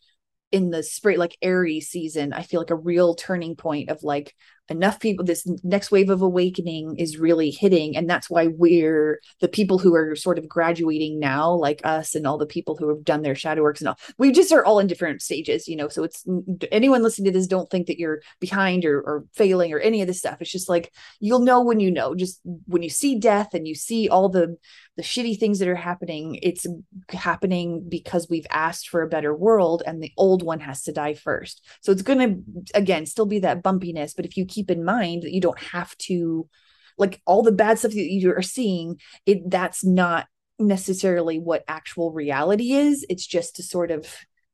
in the spring like airy season i feel like a real turning point of like enough people this next wave of awakening is really hitting and that's why we're the people who are sort of graduating now like us and all the people who have done their shadow works and all we just are all in different stages you know so it's anyone listening to this don't think that you're behind or, or failing or any of this stuff. It's just like you'll know when you know just when you see death and you see all the the shitty things that are happening it's happening because we've asked for a better world and the old one has to die first. So it's going to again still be that bumpiness but if you keep in mind that you don't have to like all the bad stuff that you are seeing it that's not necessarily what actual reality is. It's just to sort of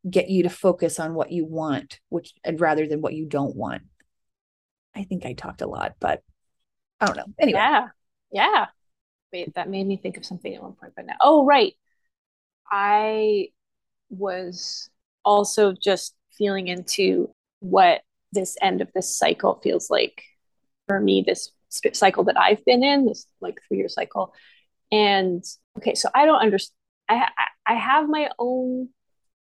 get you to focus on what you want which and rather than what you don't want. I think i talked a lot but i don't know. Anyway. Yeah. Yeah wait that made me think of something at one point but now oh right. I was also just feeling into what this end of this cycle feels like for me this cycle that i've been in this like three year cycle. And okay so i don't understand I, I have my own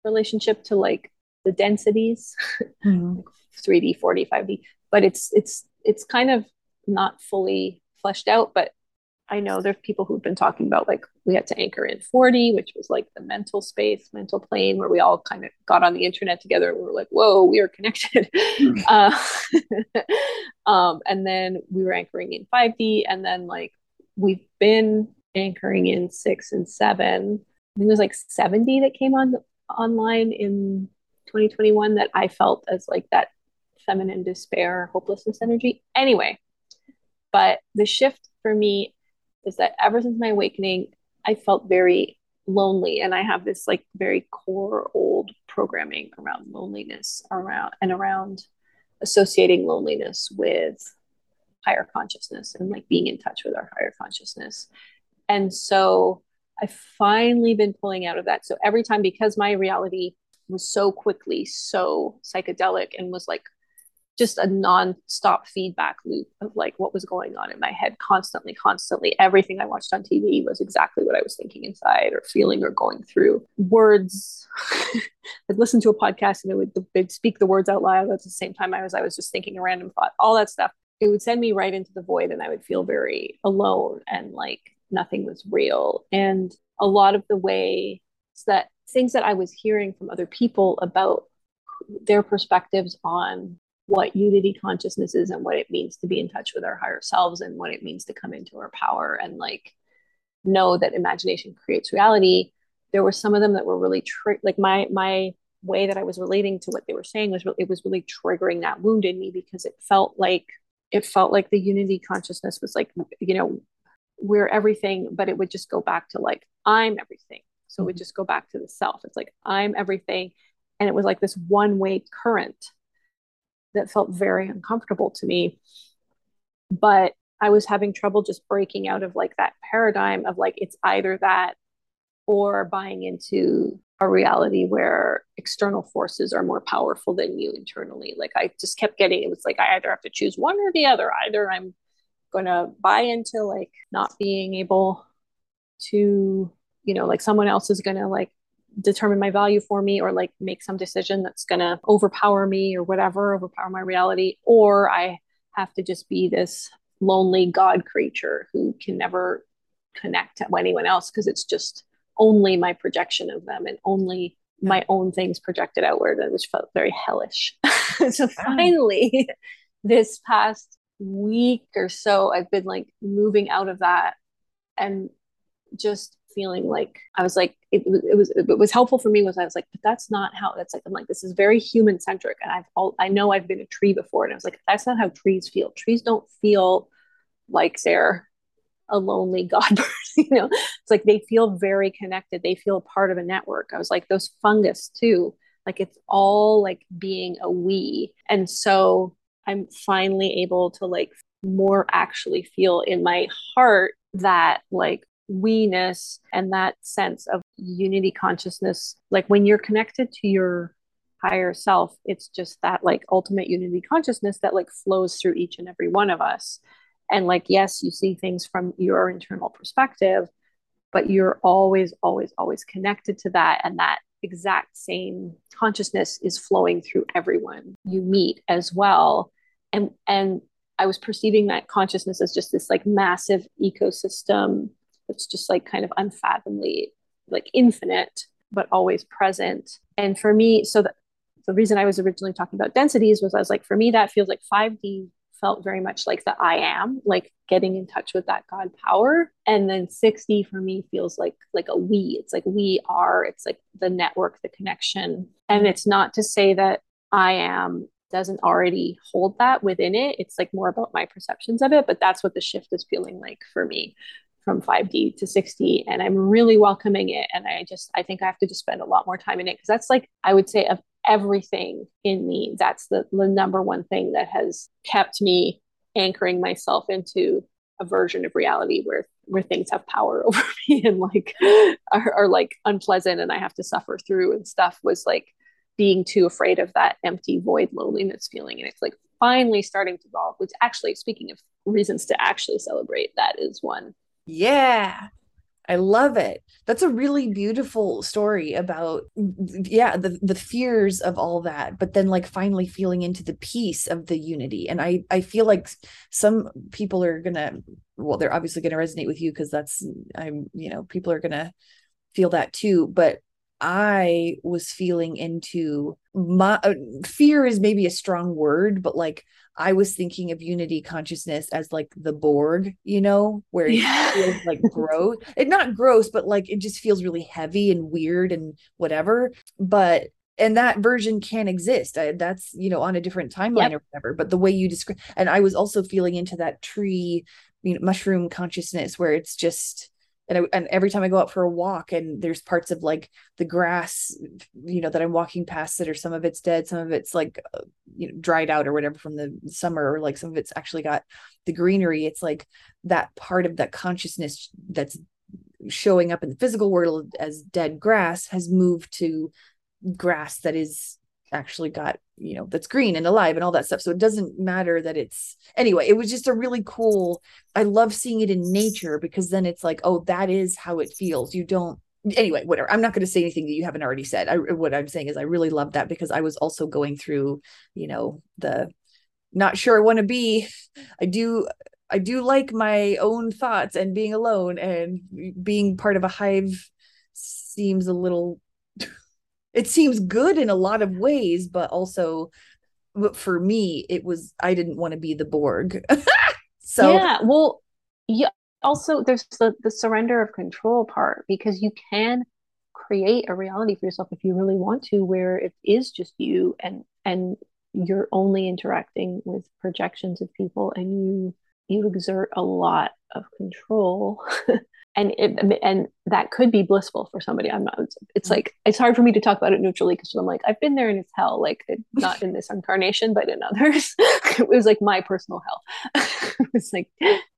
relationship to like the densities mm-hmm. 3d 4d 5d but it's it's it's kind of not fully fleshed out but I know there's people who've been talking about like we had to anchor in 4D, which was like the mental space, mental plane, where we all kind of got on the internet together. And we were like, whoa, we are connected. Mm. uh, um, and then we were anchoring in 5D. And then like we've been anchoring in six and seven. I think it was like 70 that came on online in 2021 that I felt as like that feminine despair, hopelessness energy. Anyway, but the shift for me is that ever since my awakening, I felt very lonely. And I have this like very core old programming around loneliness around and around associating loneliness with higher consciousness and like being in touch with our higher consciousness. And so I've finally been pulling out of that. So every time, because my reality was so quickly so psychedelic and was like just a non-stop feedback loop of like what was going on in my head constantly constantly. Everything i watched on tv was exactly what i was thinking inside or feeling or going through. Words. I'd listen to a podcast and it would they'd speak the words out loud at the same time i was i was just thinking a random thought all that stuff. It would send me right into the void and i would feel very alone and like nothing was real. And a lot of the ways that things that i was hearing from other people about their perspectives on what unity consciousness is and what it means to be in touch with our higher selves and what it means to come into our power and like know that imagination creates reality. There were some of them that were really tri- like my my way that i was relating to what they were saying was re- it was really triggering that wound in me because it felt like it felt like the unity consciousness was like you know we're everything but it would just go back to like i'm everything. So it would mm-hmm. just go back to the self. It's like i'm everything. And it was like this one way current that felt very uncomfortable to me. But I was having trouble just breaking out of like that paradigm of like it's either that or buying into a reality where external forces are more powerful than you internally. Like I just kept getting it was like I either have to choose one or the other. Either I'm going to buy into like not being able to, you know, like someone else is going to like determine my value for me or like make some decision that's going to overpower me or whatever, overpower my reality. Or I have to just be this lonely God creature who can never connect to anyone else because it's just only my projection of them and only my own things projected outward, And which felt very hellish. so ah. finally, this past week or so, I've been like moving out of that and just feeling like I was like it, it was it was helpful for me was I was like but that's not how that's like I'm like this is very human centric and I've all I know I've been a tree before and I was like that's not how trees feel. Trees don't feel like they're a lonely god person you know? It's like they feel very connected. They feel a part of a network. I was like those fungus too like it's all like being a we. And so I'm finally able to like more actually feel in my heart that like we-ness and that sense of unity consciousness. Like when you're connected to your higher self it's just that like ultimate unity consciousness that like flows through each and every one of us. And like yes you see things from your internal perspective but you're always always always connected to that and that exact same consciousness is flowing through everyone you meet as well. And and i was perceiving that consciousness as just this like massive ecosystem that's just like kind of unfathomably like infinite but always present and for me so the, the reason i was originally talking about densities was i was like for me that feels like 5d felt very much like the I am, like getting in touch with that God power. And then 6D for me feels like like a we. It's like we are, it's like the network, the connection. And it's not to say that I am doesn't already hold that within it. It's like more about my perceptions of it, but that's what the shift is feeling like for me from 5D to 6D and I'm really welcoming it and I just I think I have to just spend a lot more time in it because that's like I would say of everything in me that's the, the number one thing that has kept me anchoring myself into a version of reality where where things have power over me and like are, are like unpleasant and I have to suffer through and stuff was like being too afraid of that empty void loneliness feeling and it's like finally starting to evolve which actually speaking of reasons to actually celebrate that is one yeah. I love it. That's a really beautiful story about yeah, the the fears of all that, but then like finally feeling into the peace of the unity. And I I feel like some people are going to well, they're obviously going to resonate with you because that's I'm, you know, people are going to feel that too, but I was feeling into my uh, fear is maybe a strong word, but like I was thinking of unity consciousness as like the Borg, you know, where it yeah. feels like gross. It not gross, but like it just feels really heavy and weird and whatever. But and that version can exist. I, that's you know on a different timeline yep. or whatever. But the way you describe, and I was also feeling into that tree, you know, mushroom consciousness where it's just and I, and every time I go out for a walk and there's parts of like the grass you know that I'm walking past that or some of it's dead some of it's like uh, you know dried out or whatever from the summer or like some of it's actually got the greenery it's like that part of that consciousness that's showing up in the physical world as dead grass has moved to grass that is actually got you know that's green and alive and all that stuff. So it doesn't matter that it's anyway it was just a really cool i love seeing it in nature because then it's like oh that is how it feels. You don't anyway whatever. I'm not going to say anything that you haven't already said. I, what i'm saying is i really love that because i was also going through you know the not sure i want to be. I do i do like my own thoughts and being alone and being part of a hive seems a little it seems good in a lot of ways but also for me it was i didn't want to be the borg. So yeah well yeah also there's the, the surrender of control part because you can create a reality for yourself if you really want to where it is just you and and you're only interacting with projections of people and you you exert a lot of control and it, and that could be blissful for somebody i'm not it's mm. like it's hard for me to talk about it neutrally because i'm like i've been there and it's hell like it, not in this incarnation but in others. It was like my personal hell. It was like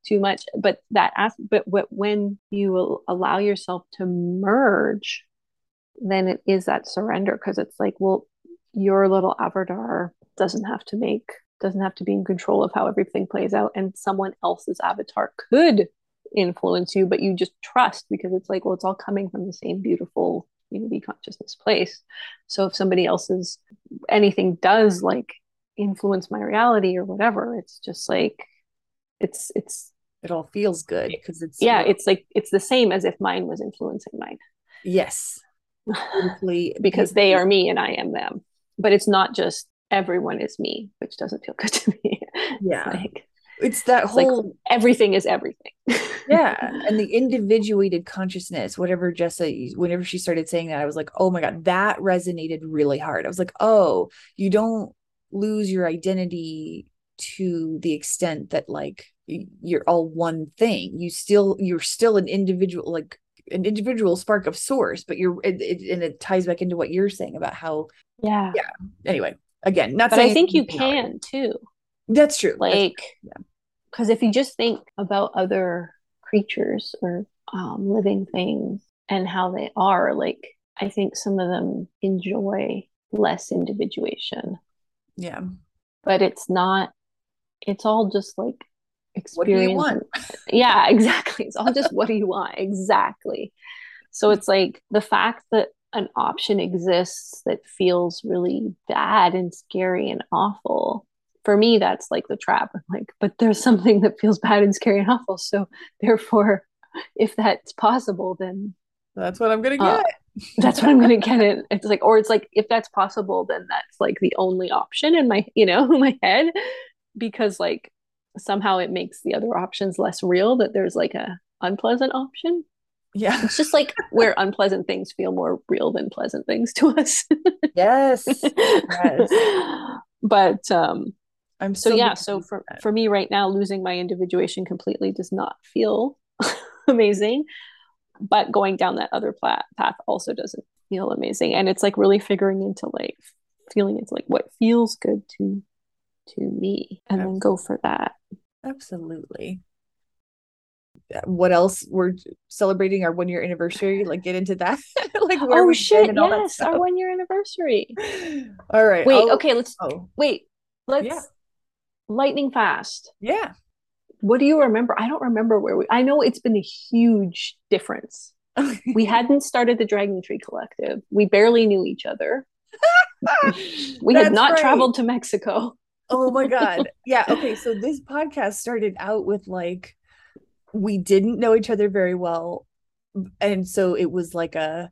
too much but that ask but what when you will allow yourself to merge then it is that surrender because it's like well your little avatar doesn't have to make doesn't have to be in control of how everything plays out and someone else's avatar could influence you, but you just trust because it's like, well, it's all coming from the same beautiful unity consciousness place. So if somebody else's anything does like influence my reality or whatever, it's just like it's it's it all feels good because it's yeah, it's like it's the same as if mine was influencing mine. Yes. because they are me and I am them. But it's not just everyone is me, which doesn't feel good to me. Yeah. like it's that whole like everything is everything. Yeah and the individuated consciousness whatever jessa whenever she started saying that i was like oh my god that resonated really hard. I was like oh you don't lose your identity to the extent that like you're all one thing. You still you're still an individual like an individual spark of source but you're it, it, and it ties back into what you're saying about how yeah. Yeah anyway again not but i think you can hard. too. That's true like because yeah. If you just think about other creatures or um, living things and how they are like i think some of them enjoy less individuation Yeah. but it's not it's all just like What do you experience want? yeah exactly it's all just what do you want exactly so it's like the fact that an option exists that feels really bad and scary and awful for me that's like the trap I'm like but there's something that feels bad and scary and awful so therefore if that's possible then That's what I'm gonna Uh, get. that's what I'm gonna get it. It's like, or it's like, if that's possible, then that's like the only option in my, you know, my head, because like somehow it makes the other options less real. That there's like a unpleasant option. yeah. It's just like where unpleasant things feel more real than pleasant things to us. yes, Yes. But um, I'm so yeah, so for for me right now, losing my individuation completely does not feel amazing. But going down that other pla- path also doesn't feel amazing, and it's like really figuring into like feeling into like what feels good to to me, and then go for that. Absolutely. What else? We're celebrating our one year anniversary. Like, get into that. like, where Oh shit! and all that Yes, our one year anniversary. All right. Wait, I'll- okay, let's Oh, wait. Let's Yeah. Lightning fast. yeah. What do you remember? I don't remember where we. I know it's been a huge difference. we hadn't started the Dragon Tree Collective. We barely knew each other. We had not right. traveled to Mexico. Oh my God. Yeah. Okay. So this podcast started out with like, we didn't know each other very well. And so it was like a,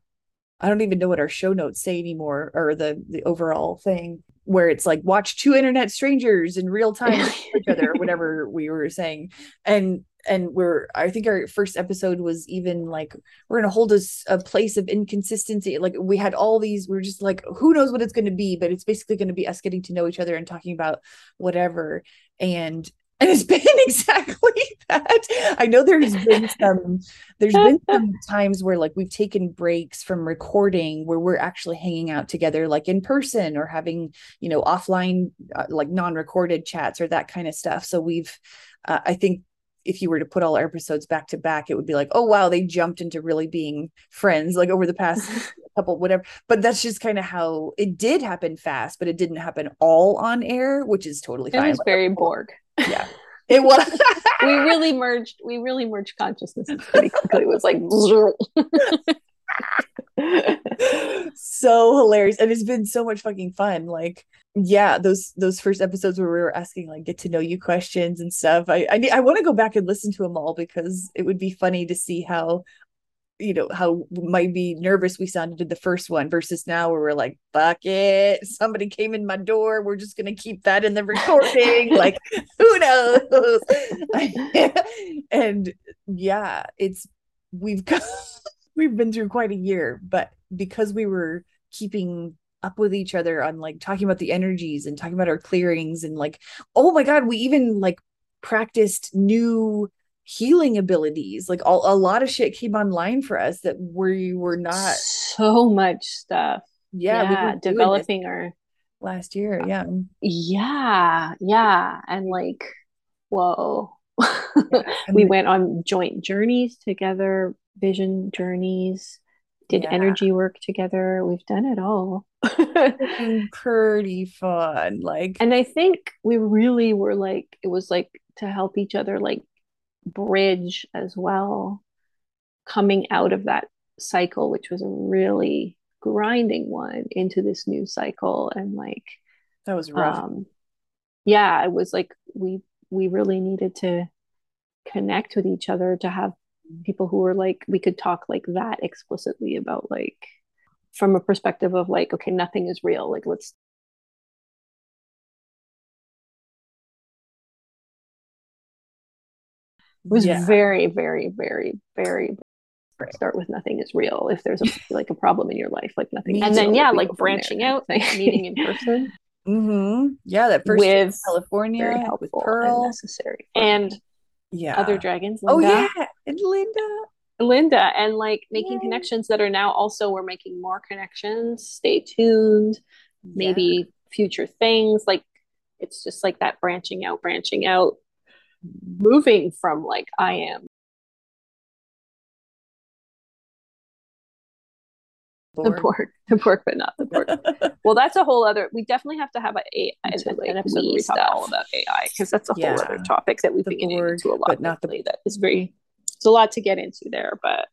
I don't even know what our show notes say anymore or the the overall thing where it's like watch two internet strangers in real time each other whatever we were saying. And and we're I think our first episode was even like we're gonna hold us a place of inconsistency. Like we had all these, we are just like, who knows what it's gonna be, but it's basically gonna be us getting to know each other and talking about whatever. And and it's been exactly that. I know there's been some there's been some times where like we've taken breaks from recording where we're actually hanging out together like in person or having you know offline uh, like non-recorded chats or that kind of stuff so we've uh, i think if you were to put all our episodes back to back it would be like oh wow they jumped into really being friends like over the past couple whatever but that's just kind of how it did happen fast but it didn't happen all on air which is totally It fine was very Borg. Yeah it was We really merged. We really merged consciousnesses pretty quickly. It was like. so hilarious and it's been so much fucking fun like yeah those those first episodes where we were asking like get to know you questions and stuff i i, I want to go back and listen to them all because it would be funny to see how you know how might be nervous we sounded in the first one versus now where we're like fuck it somebody came in my door we're just gonna keep that in the recording like who knows? And yeah it's we've got we've been through quite a year but because we were keeping up with each other on like talking about the energies and talking about our clearings and like oh my god we even like practiced new healing abilities like all, a lot of shit came online for us that we were not so much stuff. yeah, we Yeah, were developing our. last year uh, yeah Yeah, yeah, and like, whoa. And we went on joint journeys together, vision journeys, did Yeah. energy work together. We've done it all. pretty fun like and I think we really were like, it was like to help each other like bridge as well, coming out of that cycle, which was a really grinding one, into this new cycle. And like, that was rough um, yeah, it was like we we really needed to connect with each other to have people who were like we could talk like that explicitly about like from a perspective of like okay nothing is real like let's was Yeah. very very very very start with nothing is real. If there's a like a problem in your life like nothing and then yeah like branching out meeting in person. Hmm yeah that first with california very with helpful and pearl. necessary. And yeah. other dragons oh Linda. yeah. And linda. Linda and like making Yay. connections that are now also we're making more connections. Stay tuned. Maybe future things. Like it's just like that branching out, branching out, moving from like I am the Borg, the Borg, but not the Borg. well, that's a whole other. We definitely have to have a, an, like an episode where we talk all about AI because that's a whole Yeah. other topic that we've The been getting into a lot but not the- lately. That is very. It's a lot to get into there, but